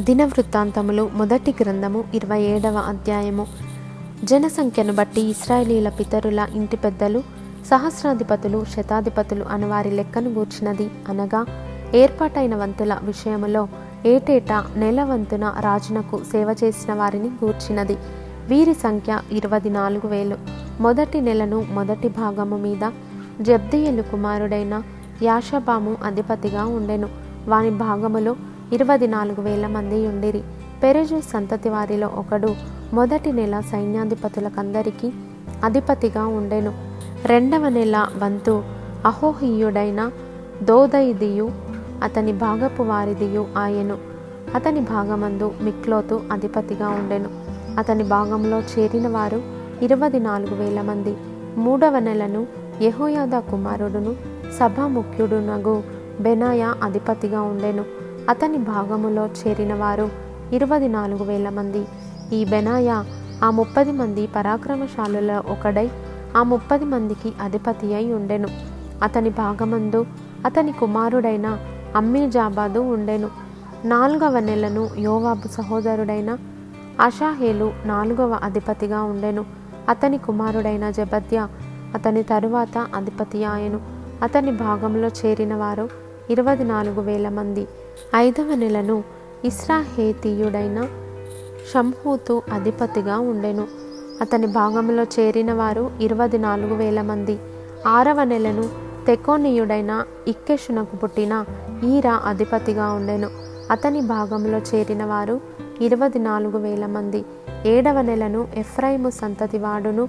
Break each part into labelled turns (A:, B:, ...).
A: దినవృత్తాంతములు మొదటి గ్రంథము ఇరవై ఏడవ అధ్యాయము. జనసంఖ్యను బట్టి ఇస్రాయేలీల పితరుల ఇంటి పెద్దలు సహస్రాధిపతులు శతాధిపతులు అను వారి లెక్కను గూర్చినది అనగా ఏర్పాటైన వంతుల విషయములో ఏటేటా నెల వంతున రాజునకు సేవ చేసిన వారిని గూర్చినది. వీరి సంఖ్య ఇరవై నాలుగు వేలు. మొదటి నెలను మొదటి భాగము మీద జబ్దియలు కుమారుడైన యాషబాము అధిపతిగా ఉండెను. వాని భాగములో ఇరవై నాలుగు వేల మంది ఉండిరి. పెరెజు సంతతి వారిలో ఒకడు మొదటి నెల సైన్యాధిపతులకందరికీ అధిపతిగా ఉండెను. రెండవ నెల వంతు అహోహియుడైన దోదయిదియు అతని భాగపు వారిదియు ఆయను. అతని భాగమందు మిక్లోతు అధిపతిగా ఉండెను. అతని భాగంలో చేరిన వారు ఇరవై నాలుగు వేల మంది. మూడవ నెలను యహోయాద కుమారుడును సభాముఖ్యుడునగు బెనాయా అధిపతిగా ఉండెను. అతని భాగములో చేరిన వారు ఇరవై నాలుగు వేల మంది. ఈ బెనాయ ఆ ముప్పది మంది పరాక్రమశాలుల ఒకడై ఆ ముప్పది మందికి అధిపతి అయి ఉండెను. అతని భాగమందు అతని కుమారుడైన అమ్మీ జాబాదు ఉండెను. నాలుగవ నెలను యోవాబు సహోదరుడైన అషాహేలు నాలుగవ అధిపతిగా ఉండెను. అతని కుమారుడైన జబద్య అతని తరువాత అధిపతి ఆయను. అతని భాగంలో చేరిన వారు ఇరవై నాలుగు వేల మంది. ఐదవ నెలను ఇస్రాహేతీయుడైన షంహూతు అధిపతిగా ఉండెను. అతని భాగంలో చేరిన వారు ఇరవై నాలుగు వేల మంది. ఆరవ నెలను తెకోనీయుడైన ఇక్కెషునకు పుట్టిన ఈరా అధిపతిగా ఉండెను. అతని భాగంలో చేరిన వారు ఇరవై నాలుగు వేల మంది. ఏడవ నెలను ఎఫ్రైము సంతతి వాడును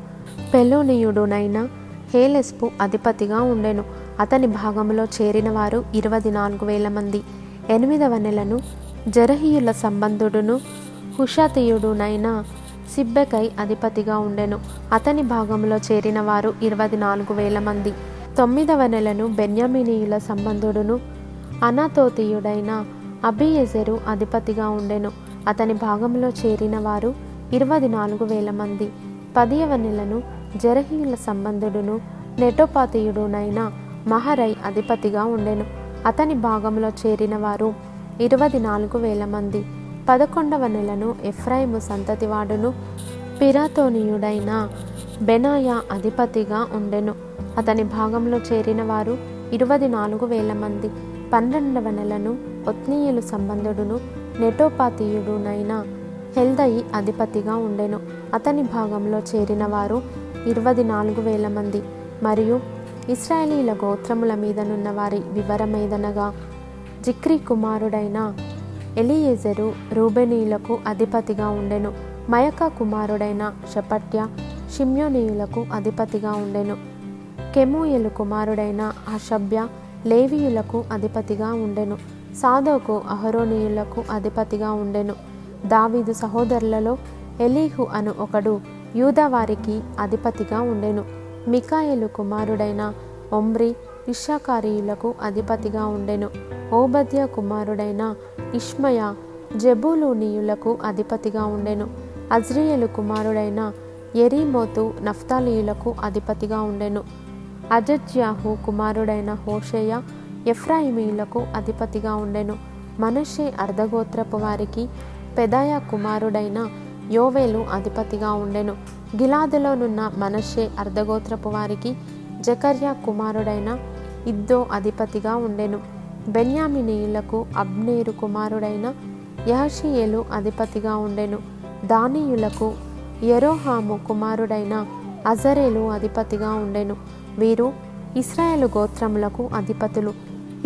A: పెలోనియుడునైన హేలెస్పు అధిపతిగా ఉండెను. అతని భాగంలో చేరిన వారు ఇరవై నాలుగు వేల మంది. ఎనిమిదవ నెలను జరహీయుల సంబంధుడును హుషాతీయుడునైన సిబ్బెకై అధిపతిగా ఉండెను. అతని భాగంలో చేరిన వారు ఇరవై నాలుగు వేల మంది. తొమ్మిదవ నెలను బెన్యామినీయుల సంబంధుడును అనాతోతీయుడైన అబియెజెరు అధిపతిగా ఉండెను. అతని భాగంలో చేరిన వారు ఇరవై నాలుగు వేల మంది. పదియవ నెలను జరహీయుల సంబంధుడును నెటోపాతీయుడునైన మహరై అధిపతిగా ఉండెను. అతని భాగంలో చేరిన వారు ఇరవై నాలుగు వేల మంది. పదకొండవ నెలను ఎఫ్రాయిము సంతతివాడును పిరాతోనియుడైన బెనాయా అధిపతిగా ఉండెను. అతని భాగంలో చేరిన వారు ఇరవై నాలుగు వేల మంది. పన్నెండవ నెలను ఒత్నీయులు సంబంధుడును నెటోపాతీయుడునైన హెల్దయి అధిపతిగా ఉండెను. అతని భాగంలో చేరిన వారు ఇరవై నాలుగు వేల మంది. మరియు ఇస్రాయేలీల గోత్రముల మీదనున్న వారి వివరమేదనగా జిక్రీ కుమారుడైన ఎలియేజరు రూబెనీయులకు అధిపతిగా ఉండెను. మయక కుమారుడైన షపట్య షిమ్యోనీయులకు అధిపతిగా ఉండెను. కెమూయలు కుమారుడైన అషభ్య లేవీయులకు అధిపతిగా ఉండెను. సాదోకు అహరోనీయులకు అధిపతిగా ఉండెను. దావీదు సహోదరులలో ఎలీహు అను ఒకడు యూదవారికి అధిపతిగా ఉండెను. మికాయలు కుమారుడైన ఒమ్రి ఇషాకారీయులకు అధిపతిగా ఉండెను. ఓబద్య కుమారుడైన ఇష్మయ జబూలూనీయులకు అధిపతిగా ఉండెను. అజ్రియలు కుమారుడైన ఎరీమోతు నఫ్తాలీయులకు అధిపతిగా ఉండెను. అజజ్యాహు కుమారుడైన హోషేయ ఎఫ్రాయిమీయులకు అధిపతిగా ఉండెను. మనషే అర్ధగోత్రపు వారికి పెదాయ కుమారుడైన యోవేలు అధిపతిగా ఉండెను. గిలాదులోనున్న మనషే అర్ధగోత్రపు వారికి జకర్యా కుమారుడైన ఇద్దో అధిపతిగా ఉండెను. బెన్యామినీయులకు అబ్నేరు కుమారుడైన యహషియేలు అధిపతిగా ఉండెను. దానీయులకు ఎరోహాము కుమారుడైన అజరేలు అధిపతిగా ఉండెను. వీరు ఇస్రాయేలు గోత్రములకు అధిపతులు.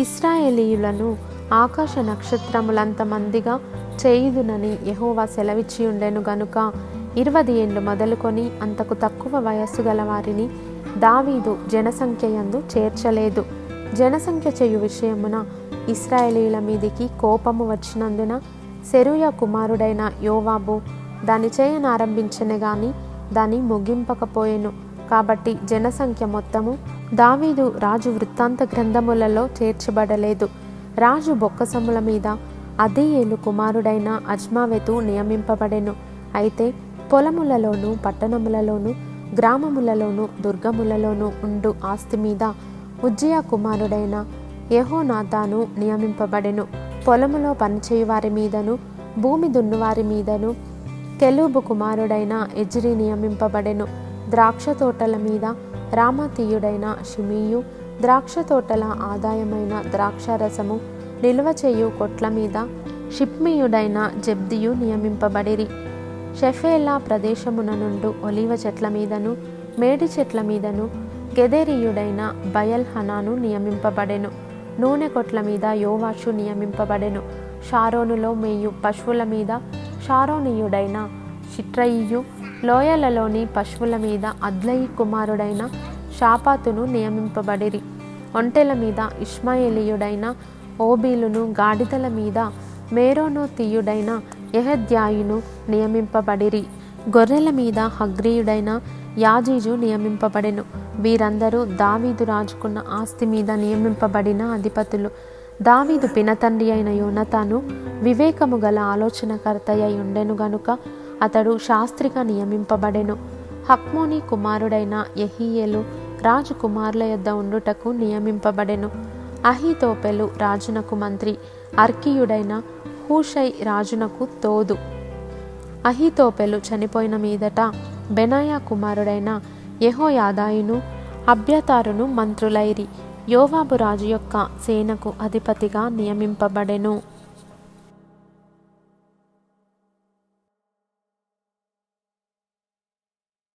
A: ఇస్రాయేలీయులను ఆకాశ నక్షత్రములంత మందిగా చేయుదునని యహోవా సెలవిచ్చి ఉండెను గనుక ఇరవై ఏండ్లు మొదలుకొని అంతకు తక్కువ వయస్సు గల వారిని దావీదు జనసంఖ్య యందు చేర్చలేదు. జనసంఖ్య చేయు విషయమున ఇస్రాయేలీల మీదికి కోపము వచ్చినందున సెరుయ కుమారుడైన యోవాబు దాని చేయనారంభించనే గాని దాన్ని ముగింపకపోయెను. కాబట్టి జనసంఖ్య మొత్తము దావీదు రాజు వృత్తాంత గ్రంథములలో చేర్చబడలేదు. రాజు బొక్కసముల మీద అదీయేలు కుమారుడైన అజ్మావెతు నియమింపబడెను. అయితే పొలములలోను పట్టణములలోను గ్రామములలోను దుర్గములలోను ఉండు ఆస్తి మీద ఉజ్జయ కుమారుడైన యహోనాథాను నియమింపబడెను. పొలములో పనిచేయువారి మీదను భూమి దున్నువారి మీదను కెలూబు కుమారుడైన ఎజ్రి నియమింపబడెను. ద్రాక్ష తోటల మీద రామతీయుడైన షిమీయు ద్రాక్ష తోటల ఆదాయమైన ద్రాక్షరసము నిల్వ చేయు కొట్ల మీద షిప్మియుడైన జబ్దియు నియమింపబడిరి. షెఫేలా ప్రదేశమున నుండు ఒలివ చెట్ల మీదను మేడి చెట్ల మీదను గెదేరియుడైన బయల్ హనాను నియమింపబడెను. నూనె కొట్ల మీద యోవాషు నియమింపబడెను. షారోనులో మేయు పశువుల మీద షారోనీయుడైన షిట్రయియు లోయలలోని పశువుల మీద అద్లయి కుమారుడైన షాపాతును నియమింపబడిరి. ఒంటెల మీద ఇష్మాయేలీయుడైన ఓబీలును గాడిదల మీద మేరోనో తీయుడైన యహద్యాయును నియమింపబడిరి. గొర్రెల మీద హగ్రీయుడైన యాజీజు నియమింపబడెను. వీరందరూ దావీదు రాజుకున్న ఆస్తి మీద నియమింపబడిన అధిపతులు. దావీదు పినతండ్రి అయిన యోనతాను వివేకము గల ఆలోచనకర్తయ్య ఉండెను గనుక అతడు శాస్త్రిగా నియమింపబడెను. హక్మోని కుమారుడైన యహీయేలు రాజు కుమారుల యొద్ద ఉండుటకు నియమింపబడెను. అహీతోపెలు రాజునకు మంత్రి అర్కీయుడైన హూషై రాజునకు తోదు. అహితోపెలు చనిపోయిన మీదట బెనాయా కుమారుడైన యహోయాదాయును అభ్యతారును మంత్రులైరి యోవాబు రాజు యొక్క సేనకు అధిపతిగా నియమింపబడెను.